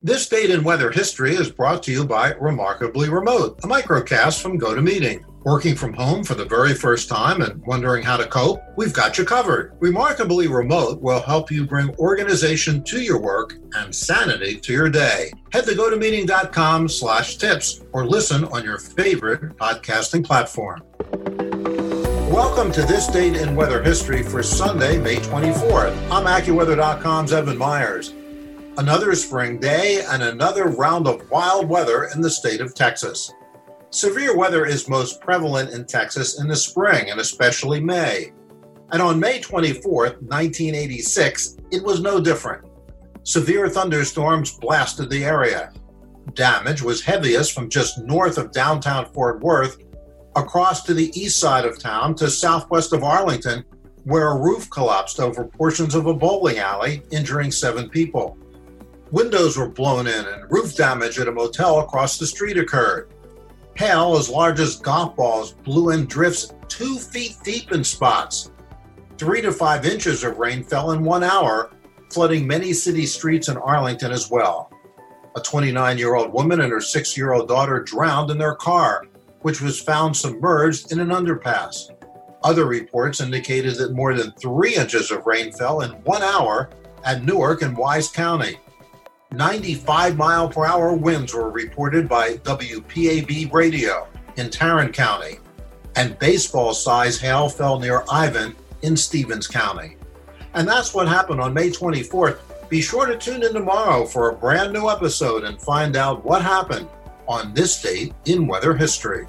This date in weather history is brought to you by Remarkably Remote, a microcast from GoToMeeting. Working from home for the very first time and wondering how to cope? We've got you covered. Remarkably Remote will help you bring organization to your work and sanity to your day. Head to gotomeeting.com slash tips or listen on your favorite podcasting platform. Welcome to this date in weather history for Sunday, May 24th. I'm AccuWeather.com's Evan Myers. Another spring day and another round of wild weather in the state of Texas. Severe weather is most prevalent in Texas in the spring and especially May. And on May 24, 1986, it was no different. Severe thunderstorms blasted the area. Damage was heaviest from just north of downtown Fort Worth across to the east side of town to southwest of Arlington, where a roof collapsed over portions of a bowling alley, injuring seven people. Windows were blown in, and roof damage at a motel across the street occurred. Hail as large as golf balls blew in drifts two feet deep in spots. Three to five inches of rain fell in one hour, flooding many city streets in Arlington as well. A 29 year old woman and her six year old daughter drowned in their car, which was found submerged in an underpass. Other reports indicated that more than three inches of rain fell in one hour at Newark and Wise County. 95 mile per hour winds were reported by WBAP radio in Tarrant County, and baseball size hail fell near Ivan in Stephens County. And that's what happened on May 24th. Be sure to tune in tomorrow for a brand new episode and find out what happened on this date in weather history.